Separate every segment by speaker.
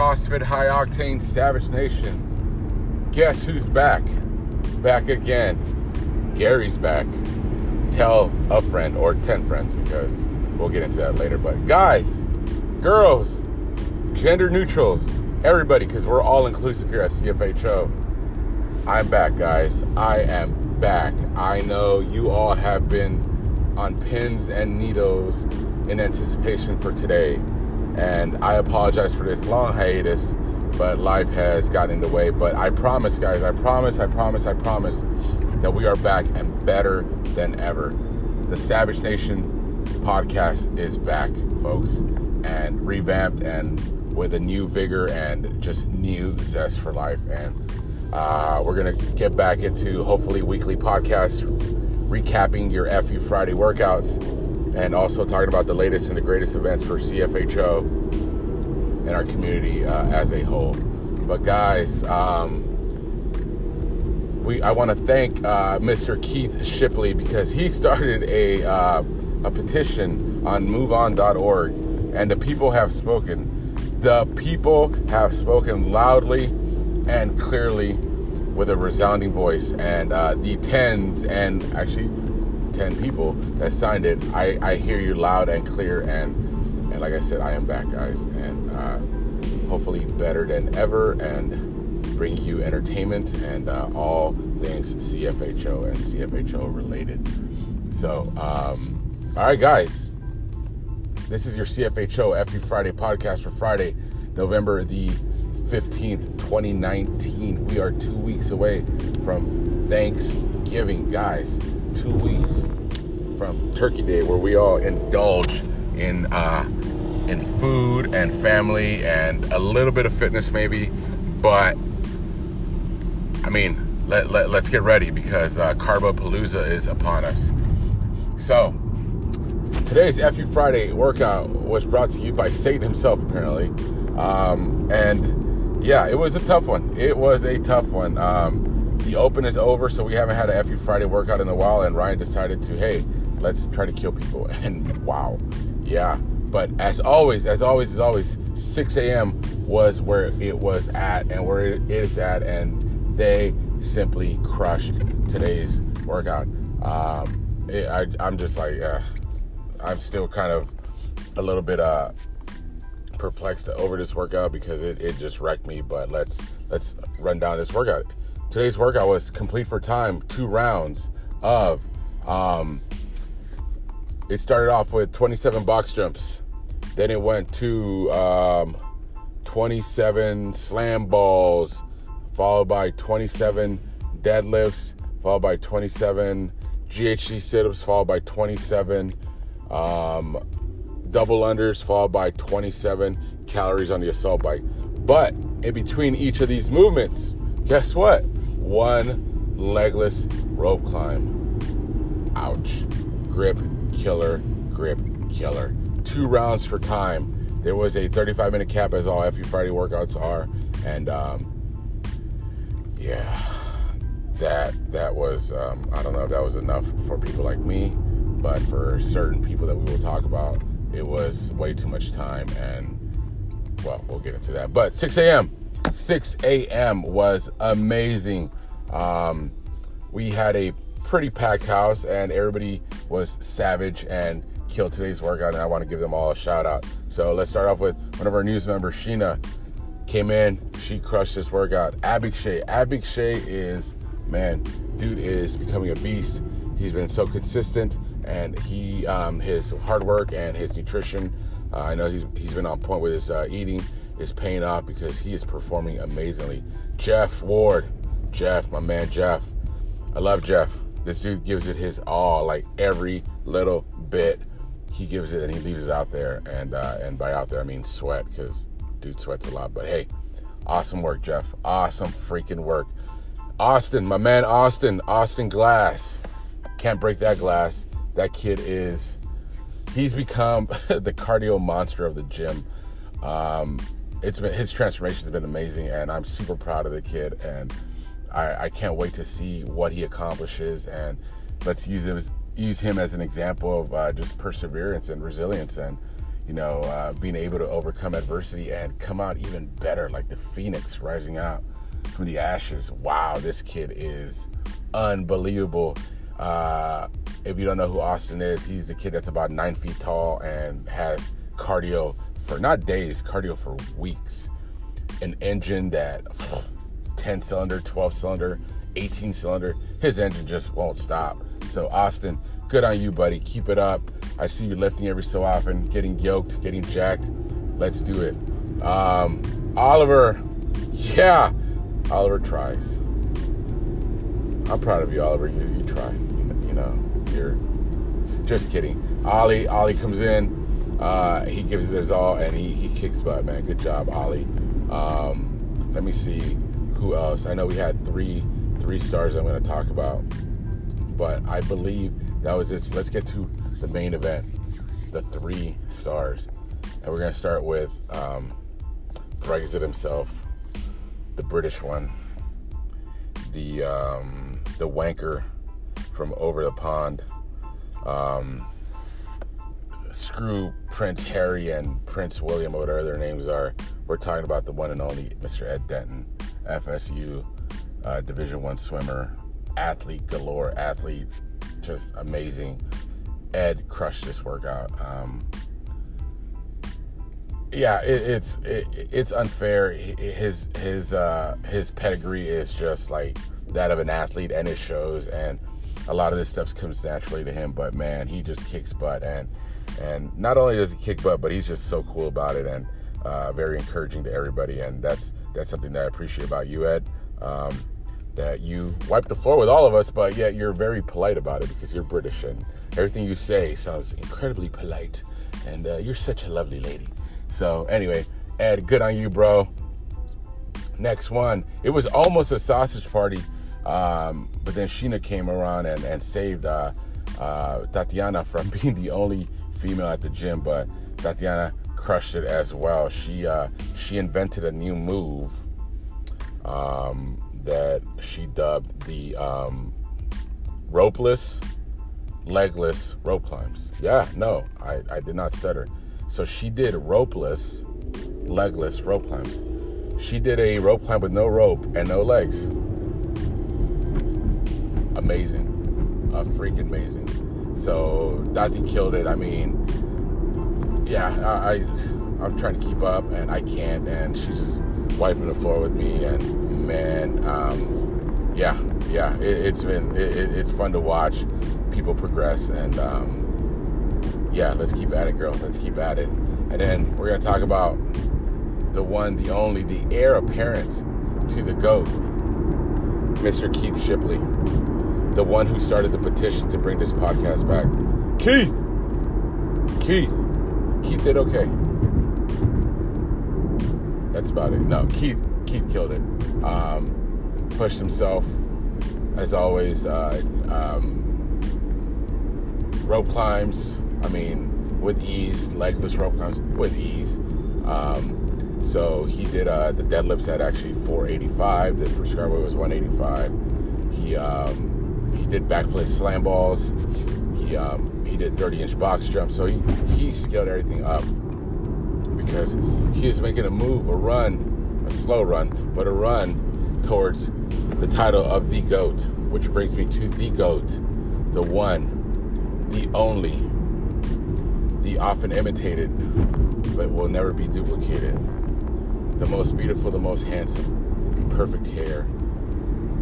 Speaker 1: CrossFit High Octane Savage Nation. Guess who's back? Back again. Gary's back. Tell a friend or 10 friends because we'll get into that later. But guys, girls, gender neutrals, everybody, because we're all inclusive here at CFHO. I'm back, guys. I am back. I know you all have been on pins and needles in anticipation for today. And I apologize for this long hiatus, but life has gotten in the way. But I promise, guys, I promise, I promise, I promise that we are back and better than ever. The Savage Nation podcast is back, folks, and revamped and with a new vigor and just new zest for life. And uh, we're going to get back into hopefully weekly podcasts recapping your FU Friday workouts and also talking about the latest and the greatest events for CFHO and our community uh, as a whole. But guys, um, we I want to thank uh, Mr. Keith Shipley because he started a uh, a petition on MoveOn.org, and the people have spoken. The people have spoken loudly and clearly with a resounding voice. And uh, the tens and actually 10 people that signed it, I, I hear you loud and clear. And, and like I said, I am back, guys. And uh, hopefully better than ever and bring you entertainment and uh, all things CFHO and CFHO related. So, um, all right, guys. This is your CFHO FU Friday podcast for Friday, November the 15th, 2019. We are two weeks away from Thanksgiving, guys. Two weeks from Turkey Day, where we all indulge in uh, in food and family and a little bit of fitness, maybe. But I mean, let, let, us get ready because uh, Carbapalooza is upon us. So, today's FU Friday workout was brought to you by Satan himself, apparently. Um, and yeah, it was a tough one. It was a tough one. Um, the open is over, so we haven't had a FU Friday workout in a while, and Ryan decided to, hey, let's try to kill people. And wow, yeah. But as always, as always, as always, 6 a.m. was where it was at and where it is at, and they simply crushed today's workout. Um, it, I, am just like, uh, I'm still kind of a little bit uh, perplexed over this workout because it, it just wrecked me. But let's let's run down this workout. Today's workout was complete for time, two rounds of. Um, it started off with 27 box jumps, then it went to um, 27 slam balls, followed by 27 deadlifts, followed by 27 GHD sit-ups, followed by 27 um, double unders, followed by 27 calories on the assault bike. But in between each of these movements, guess what? One legless rope climb. Ouch. Grip killer, grip killer. Two rounds for time. There was a 35 minute cap, as all FU Friday workouts are. And um, yeah, that that was um, I don't know if that was enough for people like me, but for certain people that we will talk about, it was way too much time and well we'll get into that but 6 a.m 6 a.m was amazing. Um, we had a pretty packed house and everybody was savage and killed today's workout and i want to give them all a shout out. So let's start off with one of our news members sheena. Came in she crushed this workout. Abikshay abikshay is man dude is becoming a beast. He's been so consistent and he um, his hard work and his nutrition. Uh, I know he's he's been on point with his uh, eating is paying off because he is performing amazingly. Jeff Ward, Jeff, my man Jeff, I love Jeff. This dude gives it his all, like every little bit. He gives it and he leaves it out there, and uh, and by out there I mean sweat because dude sweats a lot. But hey, awesome work, Jeff. Awesome freaking work. Austin, my man Austin, Austin Glass. Can't break that glass that kid is he's become the cardio monster of the gym. Um, it's been his transformation has been amazing, and I'm super proud of the kid, and I, I can't wait to see what he accomplishes. And let's use him as, use him as an example of uh, just perseverance and resilience. And you know, uh, being able to overcome adversity and come out even better, like the phoenix rising out from the ashes. Wow, this kid is unbelievable. Uh, if you don't know who Austin is, he's the kid that's about nine feet tall and has cardio for not days, cardio for weeks. An engine that 10 cylinder, 12 cylinder, 18 cylinder, his engine just won't stop. So, Austin, good on you, buddy. Keep it up. I see you lifting every so often, getting yoked, getting jacked. Let's do it. Um, Oliver, yeah, Oliver tries. I'm proud of you, Oliver. You, you try. You, you know, you're just kidding. Ollie, Ollie comes in. Uh, he gives it his all, and he, he kicks butt, man. Good job, Ollie. Um, let me see who else. I know we had three three stars. I'm going to talk about, but I believe that was it. So let's get to the main event, the three stars, and we're going to start with um, Brexit himself, the British one, the um, the wanker from over the pond. Um, screw Prince Harry and Prince William, or whatever their names are. We're talking about the one and only Mr. Ed Denton, FSU uh, Division One swimmer, athlete galore, athlete, just amazing. Ed crushed this workout. Um, yeah, it, it's it, it's unfair. His his uh, his pedigree is just like that of an athlete, and it shows. And a lot of this stuff comes naturally to him. But man, he just kicks butt, and and not only does he kick butt, but he's just so cool about it, and uh, very encouraging to everybody. And that's that's something that I appreciate about you, Ed. Um, that you wipe the floor with all of us, but yet you're very polite about it because you're British and everything you say sounds incredibly polite. And uh, you're such a lovely lady. So, anyway, Ed, good on you, bro. Next one. It was almost a sausage party, um, but then Sheena came around and, and saved uh, uh, Tatiana from being the only female at the gym. But Tatiana crushed it as well. She uh, she invented a new move um, that she dubbed the um, ropeless, legless rope climbs. Yeah, no, I, I did not stutter. So she did ropeless, legless rope climbs. She did a rope climb with no rope and no legs. Amazing. Uh, freaking amazing. So Dati killed it. I mean, yeah, I, I I'm trying to keep up and I can't, and she's just wiping the floor with me. And man, um, yeah, yeah, it, has been it, it's fun to watch people progress and. Um, yeah, let's keep at it, girl. Let's keep at it. And then we're to talk about the one, the only, the heir apparent to the GOAT, Mr. Keith Shipley, the one who started the petition to bring this podcast back. Keith! Keith! Keith did okay. That's about it. No, Keith, Keith killed it. Um, pushed himself, as always. Uh, um, rope climbs, I mean, with ease, legless rope climbs with ease. Um, so he did uh, the deadlifts at actually 485. The prescribed weight was 185. He um, he did backflip slam balls. He um, he did 30 inch box jumps. So he he scaled everything up because he is making a move, a run, a slow run, but a run towards the title of the goat. Which brings me to the goat, the one, the only the often imitated, but will never be duplicated. The most beautiful, the most handsome, perfect hair,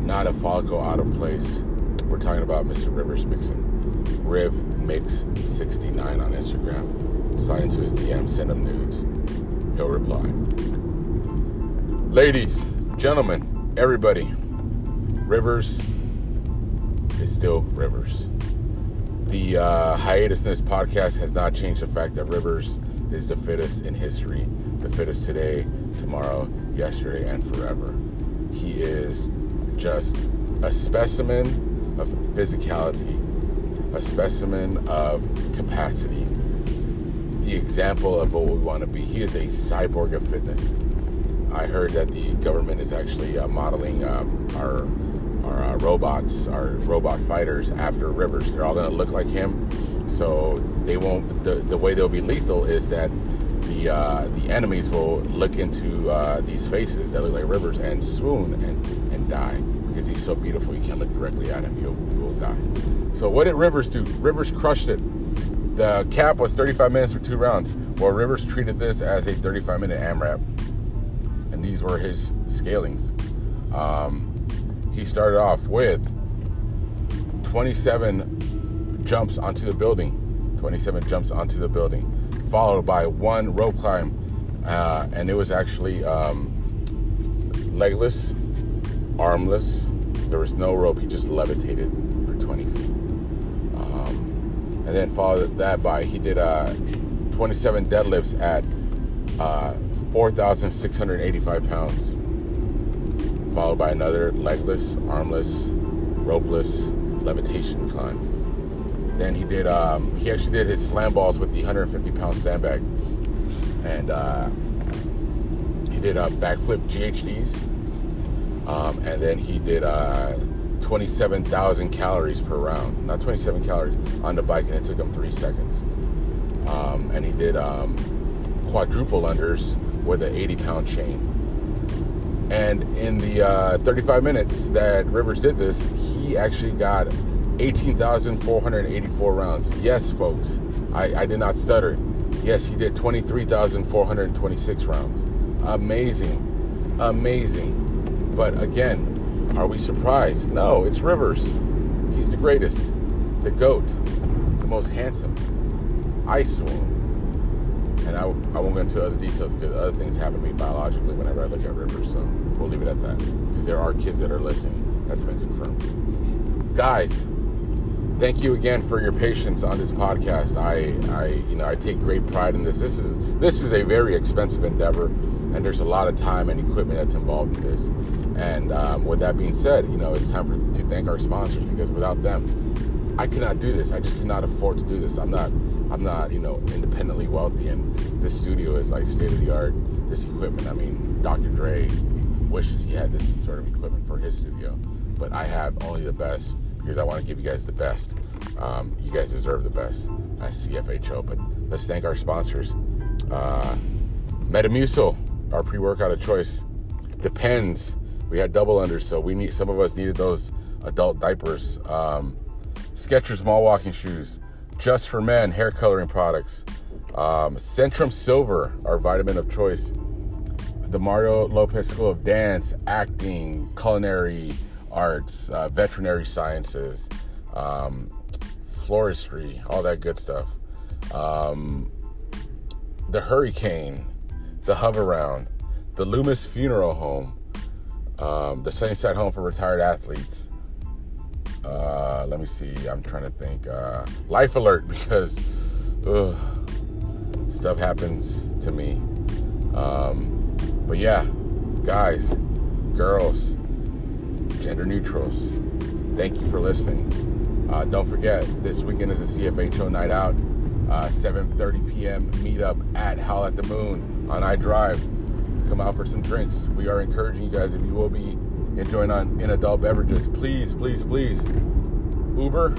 Speaker 1: not a follicle out of place. We're talking about Mr. Rivers Mixon. Riv Mix 69 on Instagram. Slide into his DM, send him nudes. He'll reply. Ladies, gentlemen, everybody, Rivers is still Rivers the uh, hiatus in this podcast has not changed the fact that Rivers is the fittest in history, the fittest today, tomorrow, yesterday, and forever. He is just a specimen of physicality, a specimen of capacity, the example of what we want to be. He is a cyborg of fitness. I heard that the government is actually uh, modeling um, our our uh, robots, our robot fighters after Rivers. They're all going to look like him. So they won't. The, the way they'll be lethal is that the uh, the enemies will look into uh, these faces that look like Rivers and swoon and and die because he's so beautiful. You can't look directly at him. You'll you'll die. So what did Rivers do? Rivers crushed it. The cap was 35 minutes for two rounds. Well, Rivers treated this as a 35 minute AMRAP, and these were his scalings. Um, he started off with 27 jumps onto the building, 27 jumps onto the building, followed by one rope climb, uh, and it was actually um, legless, armless. There was no rope. He just levitated for 20 feet, um, and then followed that by he did uh, 27 deadlifts at uh, 4,685 pounds followed by another legless, armless, ropeless levitation climb. Then he did, um, he actually did his slam balls with the 150 pound sandbag. And uh, he did uh, backflip GHDs. Um, and then he did uh, 27,000 calories per round. Not 27 calories on the bike, and it took him three seconds. Um, and he did um, quadruple unders with an 80 pound chain. And in the uh, 35 minutes that Rivers did this, he actually got 18,484 rounds. Yes, folks, I, I did not stutter. Yes, he did 23,426 rounds. Amazing. Amazing. But again, are we surprised? No, it's Rivers. He's the greatest, the GOAT, the most handsome. I swoon and I, I won't go into other details because other things happen to me biologically whenever I look at rivers. So we'll leave it at that because there are kids that are listening. That's been confirmed. Guys, thank you again for your patience on this podcast. I, I, you know, I take great pride in this. This is this is a very expensive endeavor, and there's a lot of time and equipment that's involved in this. And um, with that being said, you know, it's time for, to thank our sponsors because without them, I could not do this. I just cannot afford to do this. I'm not I'm not, you know, independently wealthy, and this studio is like state of the art. This equipment, I mean, Dr. Dre wishes he had this sort of equipment for his studio, but I have only the best because I want to give you guys the best. Um, you guys deserve the best at CFHO. But let's thank our sponsors. Uh, Metamucil, our pre-workout of choice. Depends. We had double unders, so we need some of us needed those adult diapers. Um, Skechers small walking shoes. Just for Men hair coloring products, um, Centrum Silver, our vitamin of choice, the Mario Lopez School of Dance, Acting, Culinary Arts, uh, Veterinary Sciences, um, Floristry, all that good stuff. Um, the HurryCane, the Hoveround, the Loomis Funeral Home, um, the Sunnyside Home for Retired Athletes, uh, let me see. I'm trying to think. Uh, life alert because ugh, stuff happens to me. Um, but yeah, guys, girls, gender neutrals, thank you for listening. Uh, don't forget, this weekend is a CFHO night out. Uh, 7:30 p.m. meetup at Howl at the Moon on I Drive. Come out for some drinks. We are encouraging you guys if you will be enjoying on in adult beverages, please, please, please, Uber,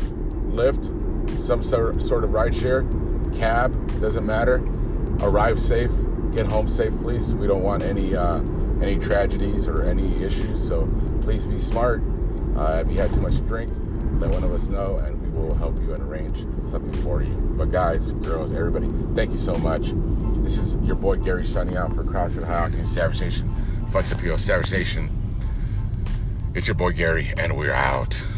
Speaker 1: Lyft, some sort of ride share, cab, doesn't matter. Arrive safe, get home safe, please. We don't want any uh, any tragedies or any issues, so please be smart. Uh, if you had too much drink, let one of us know, and will help you and arrange something for you. But guys, girls, everybody, thank you so much. This is your boy Gary signing out for CrossFit High Octane Savage Nation, Flex Appeal, Savage Nation. It's your boy Gary, and we're out.